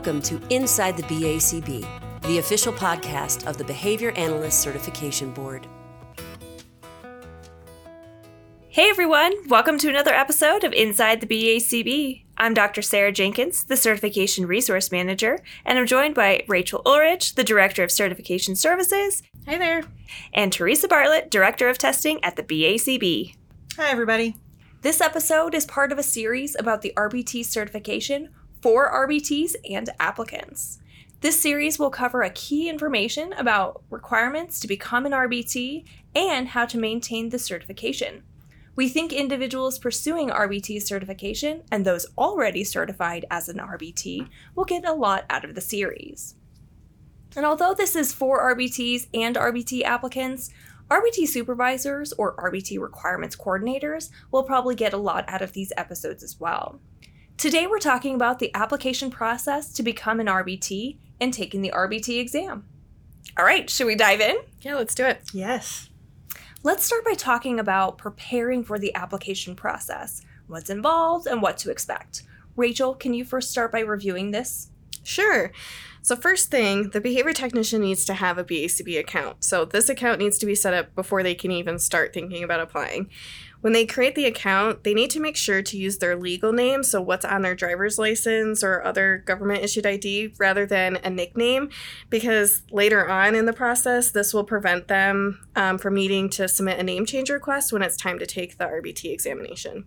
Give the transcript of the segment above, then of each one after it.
Welcome to Inside the BACB, the official podcast of the Behavior Analyst Certification Board. Hey everyone, welcome to another episode of Inside the BACB. I'm Dr. Sarah Jenkins, the Certification Resource Manager, and I'm joined by Rachel Ulrich, the Director of Certification Services. Hi there. And Theresa Bartlett, Director of Testing at the BACB. Hi, everybody. This episode is part of a series about the RBT certification for RBTs and applicants. This series will cover a key information about requirements to become an RBT and how to maintain the certification. We think individuals pursuing RBT certification and those already certified as an RBT will get a lot out of the series. And although this is for RBTs and RBT applicants, RBT supervisors or RBT requirements coordinators will probably get a lot out of these episodes as well. Today, we're talking about the application process to become an RBT and taking the RBT exam. All right, should we dive in? Yeah, let's do it. Yes. Let's start by talking about preparing for the application process, what's involved, and what to expect. Rachel, can you first start by reviewing this? Sure. So, first thing, the behavior technician needs to have a BACB account. So, this account needs to be set up before they can even start thinking about applying. When they create the account, they need to make sure to use their legal name, so what's on their driver's license or other government issued ID, rather than a nickname, because later on in the process, this will prevent them um, from needing to submit a name change request when it's time to take the RBT examination.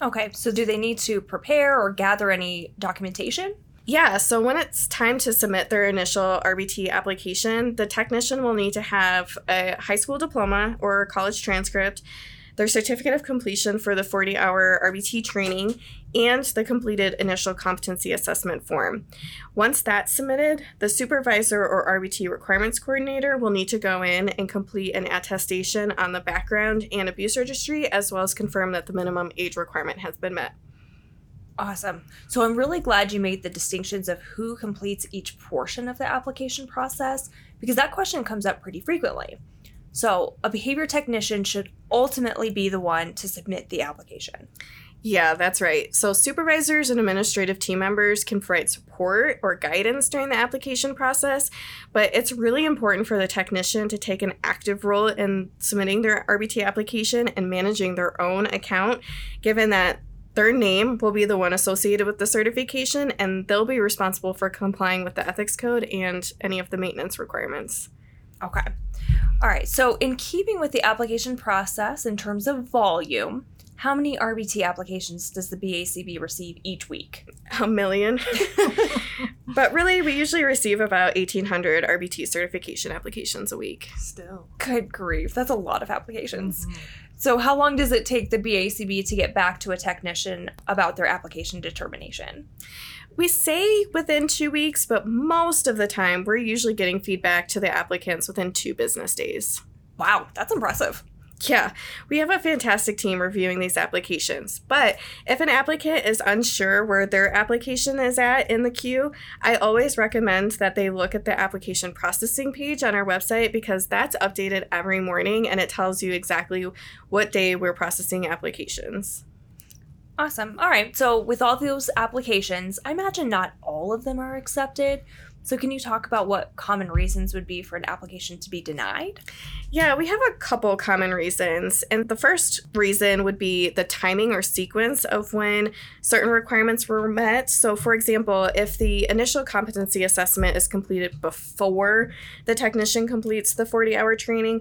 Okay, so do they need to prepare or gather any documentation? Yeah, so when it's time to submit their initial RBT application, the technician will need to have a high school diploma or college transcript, their certificate of completion for the 40 hour RBT training, and the completed initial competency assessment form. Once that's submitted, the supervisor or RBT requirements coordinator will need to go in and complete an attestation on the background and abuse registry, as well as confirm that the minimum age requirement has been met. Awesome. So I'm really glad you made the distinctions of who completes each portion of the application process because that question comes up pretty frequently. So a behavior technician should ultimately be the one to submit the application. Yeah, that's right. So, supervisors and administrative team members can provide support or guidance during the application process, but it's really important for the technician to take an active role in submitting their RBT application and managing their own account, given that their name will be the one associated with the certification and they'll be responsible for complying with the ethics code and any of the maintenance requirements. Okay. All right. So, in keeping with the application process in terms of volume, how many RBT applications does the BACB receive each week? A million. but really, we usually receive about 1,800 RBT certification applications a week. Still. Good grief. That's a lot of applications. Mm-hmm. So, how long does it take the BACB to get back to a technician about their application determination? We say within two weeks, but most of the time, we're usually getting feedback to the applicants within two business days. Wow, that's impressive. Yeah, we have a fantastic team reviewing these applications. But if an applicant is unsure where their application is at in the queue, I always recommend that they look at the application processing page on our website because that's updated every morning and it tells you exactly what day we're processing applications. Awesome. All right. So, with all those applications, I imagine not all of them are accepted. So, can you talk about what common reasons would be for an application to be denied? Yeah, we have a couple common reasons. And the first reason would be the timing or sequence of when certain requirements were met. So, for example, if the initial competency assessment is completed before the technician completes the 40 hour training,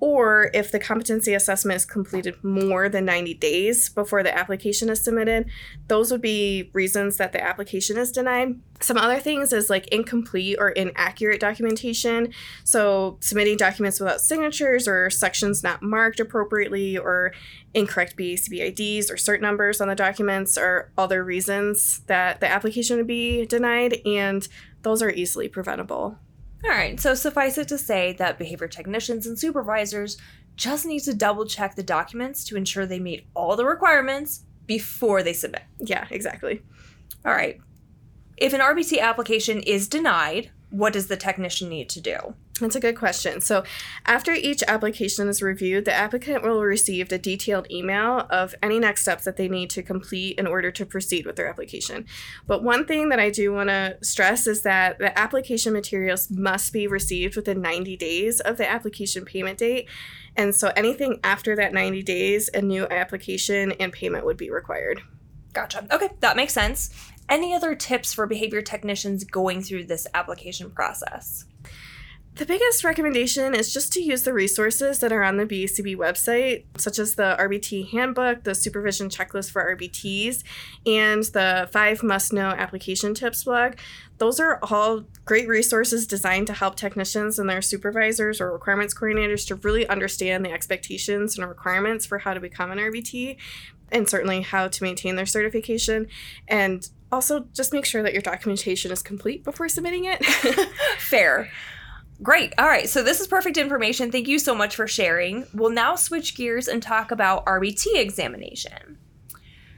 or if the competency assessment is completed more than 90 days before the application is submitted, those would be reasons that the application is denied. Some other things is like incomplete or inaccurate documentation. So, submitting documents without signatures or sections not marked appropriately or incorrect BACB IDs or cert numbers on the documents are other reasons that the application would be denied, and those are easily preventable. All right, so suffice it to say that behavior technicians and supervisors just need to double check the documents to ensure they meet all the requirements before they submit. Yeah, exactly. All right. If an RBT application is denied, what does the technician need to do? That's a good question. So, after each application is reviewed, the applicant will receive a detailed email of any next steps that they need to complete in order to proceed with their application. But one thing that I do want to stress is that the application materials must be received within 90 days of the application payment date. And so, anything after that 90 days, a new application and payment would be required. Gotcha. Okay, that makes sense. Any other tips for behavior technicians going through this application process? The biggest recommendation is just to use the resources that are on the BACB website, such as the RBT handbook, the supervision checklist for RBTs, and the five must know application tips blog. Those are all great resources designed to help technicians and their supervisors or requirements coordinators to really understand the expectations and requirements for how to become an RBT and certainly how to maintain their certification. And also just make sure that your documentation is complete before submitting it. Fair. Great. All right. So, this is perfect information. Thank you so much for sharing. We'll now switch gears and talk about RBT examination.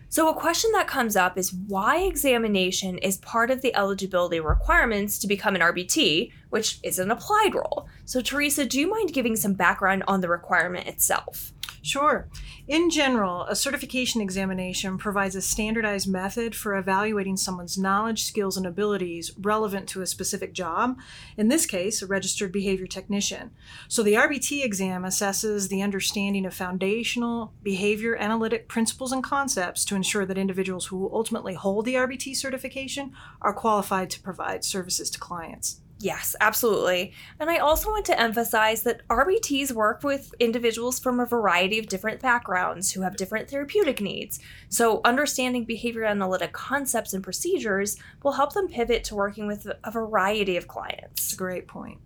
So, a question that comes up is why examination is part of the eligibility requirements to become an RBT, which is an applied role. So, Theresa, do you mind giving some background on the requirement itself? Sure. In general, a certification examination provides a standardized method for evaluating someone's knowledge, skills, and abilities relevant to a specific job, in this case, a registered behavior technician. So the RBT exam assesses the understanding of foundational behavior analytic principles and concepts to ensure that individuals who ultimately hold the RBT certification are qualified to provide services to clients. Yes, absolutely. And I also want to emphasize that RBTs work with individuals from a variety of different backgrounds who have different therapeutic needs. So, understanding behavior analytic concepts and procedures will help them pivot to working with a variety of clients. It's a great point.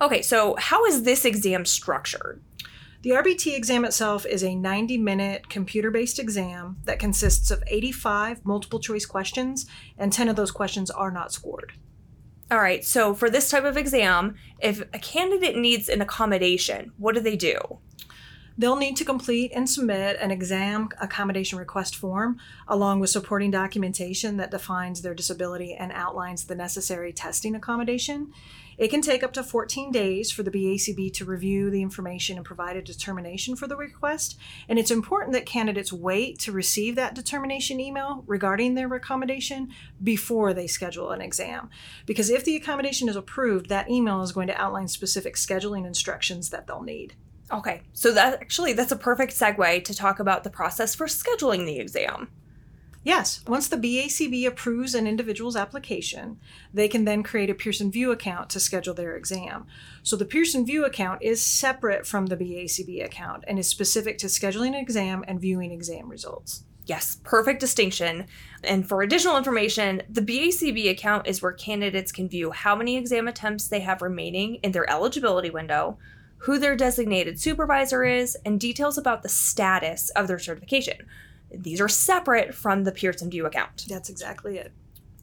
Okay, so how is this exam structured? The RBT exam itself is a 90 minute computer based exam that consists of 85 multiple choice questions, and 10 of those questions are not scored. All right, so for this type of exam, if a candidate needs an accommodation, what do they do? They'll need to complete and submit an exam accommodation request form along with supporting documentation that defines their disability and outlines the necessary testing accommodation. It can take up to 14 days for the BACB to review the information and provide a determination for the request. And it's important that candidates wait to receive that determination email regarding their accommodation before they schedule an exam. Because if the accommodation is approved, that email is going to outline specific scheduling instructions that they'll need. Okay, so that actually that's a perfect segue to talk about the process for scheduling the exam. Yes, once the BACB approves an individual's application, they can then create a Pearson VUE account to schedule their exam. So the Pearson VUE account is separate from the BACB account and is specific to scheduling an exam and viewing exam results. Yes, perfect distinction. And for additional information, the BACB account is where candidates can view how many exam attempts they have remaining in their eligibility window, who their designated supervisor is, and details about the status of their certification these are separate from the Pearson VUE account. That's exactly it.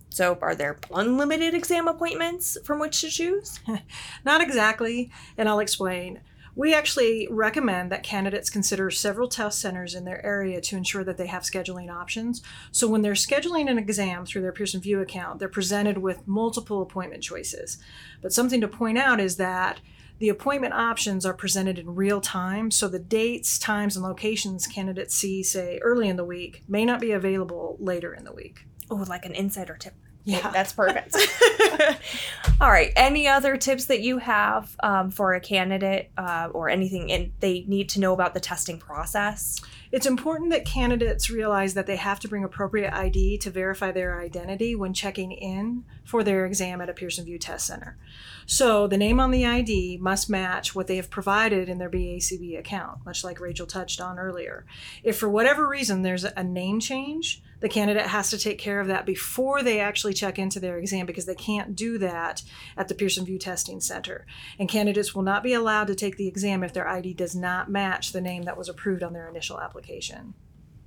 So, are there unlimited exam appointments from which to choose? Not exactly, and I'll explain. We actually recommend that candidates consider several test centers in their area to ensure that they have scheduling options. So, when they're scheduling an exam through their Pearson VUE account, they're presented with multiple appointment choices. But something to point out is that the appointment options are presented in real time, so the dates, times, and locations candidates see, say, early in the week, may not be available later in the week. Oh, like an insider tip. Yeah. That's perfect. All right. Any other tips that you have um, for a candidate uh, or anything in, they need to know about the testing process? It's important that candidates realize that they have to bring appropriate ID to verify their identity when checking in for their exam at a Pearson VUE Test Center. So the name on the ID must match what they have provided in their BACB account, much like Rachel touched on earlier. If for whatever reason there's a name change, the candidate has to take care of that before they actually check into their exam because they can't do that at the Pearson VUE Testing Center. And candidates will not be allowed to take the exam if their ID does not match the name that was approved on their initial application.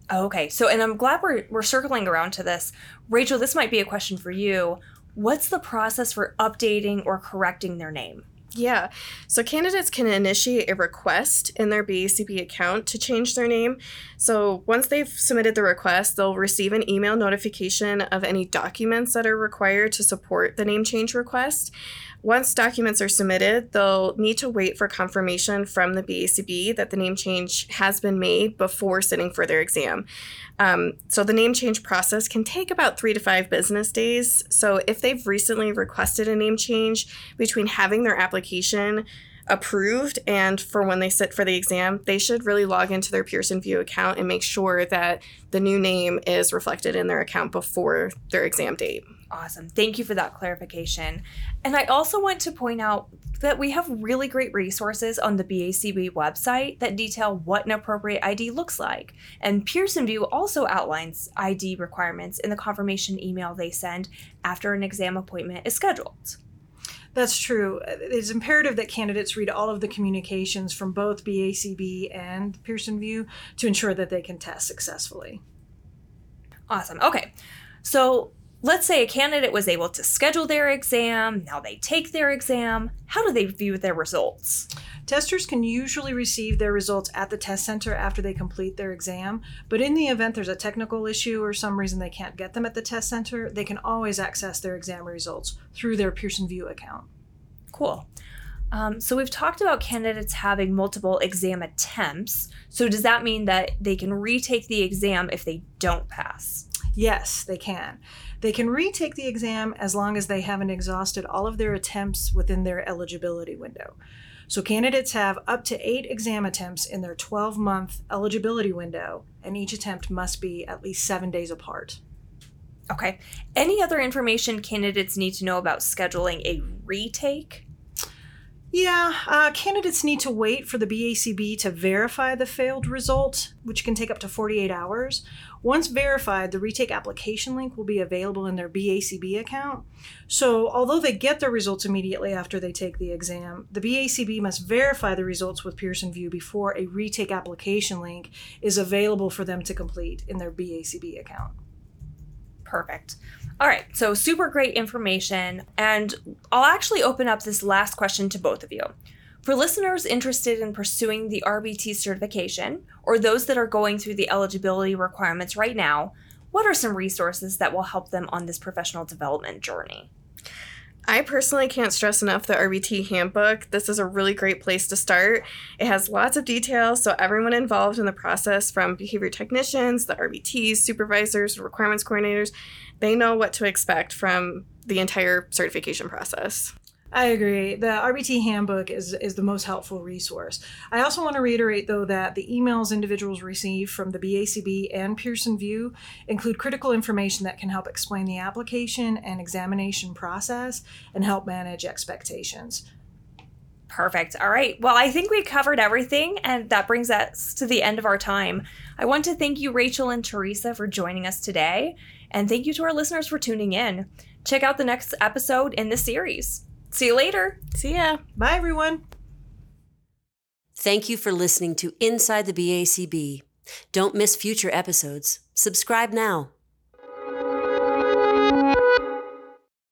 Oh, okay, so and I'm glad we're, we're circling around to this. Rachel, this might be a question for you. What's the process for updating or correcting their name? Yeah. So candidates can initiate a request in their BACB account to change their name. So once they've submitted the request, they'll receive an email notification of any documents that are required to support the name change request. Once documents are submitted, they'll need to wait for confirmation from the BACB that the name change has been made before sitting for their exam. Um, so the name change process can take about three to five business days. So if they've recently requested a name change between having their application approved and for when they sit for the exam, they should really log into their Pearson VUE account and make sure that the new name is reflected in their account before their exam date. Awesome. Thank you for that clarification. And I also want to point out that we have really great resources on the BACB website that detail what an appropriate ID looks like. And Pearson VUE also outlines ID requirements in the confirmation email they send after an exam appointment is scheduled. That's true. It's imperative that candidates read all of the communications from both BACB and Pearson VUE to ensure that they can test successfully. Awesome. Okay. So let's say a candidate was able to schedule their exam, now they take their exam. How do they view their results? Testers can usually receive their results at the test center after they complete their exam, but in the event there's a technical issue or some reason they can't get them at the test center, they can always access their exam results through their Pearson VUE account. Cool. Um, so we've talked about candidates having multiple exam attempts. So does that mean that they can retake the exam if they don't pass? Yes, they can. They can retake the exam as long as they haven't exhausted all of their attempts within their eligibility window. So, candidates have up to eight exam attempts in their 12 month eligibility window, and each attempt must be at least seven days apart. Okay. Any other information candidates need to know about scheduling a retake? Yeah, uh, candidates need to wait for the BACB to verify the failed result, which can take up to 48 hours. Once verified, the retake application link will be available in their BACB account. So, although they get their results immediately after they take the exam, the BACB must verify the results with Pearson VUE before a retake application link is available for them to complete in their BACB account. Perfect. All right, so super great information. And I'll actually open up this last question to both of you. For listeners interested in pursuing the RBT certification, or those that are going through the eligibility requirements right now, what are some resources that will help them on this professional development journey? I personally can't stress enough the RBT handbook. This is a really great place to start. It has lots of details, so everyone involved in the process, from behavior technicians, the RBTs, supervisors, requirements coordinators, they know what to expect from the entire certification process. I agree. The RBT handbook is, is the most helpful resource. I also want to reiterate, though, that the emails individuals receive from the BACB and Pearson VUE include critical information that can help explain the application and examination process and help manage expectations. Perfect. All right. Well, I think we covered everything, and that brings us to the end of our time. I want to thank you, Rachel and Theresa, for joining us today, and thank you to our listeners for tuning in. Check out the next episode in this series. See you later. See ya. Bye, everyone. Thank you for listening to Inside the BACB. Don't miss future episodes. Subscribe now.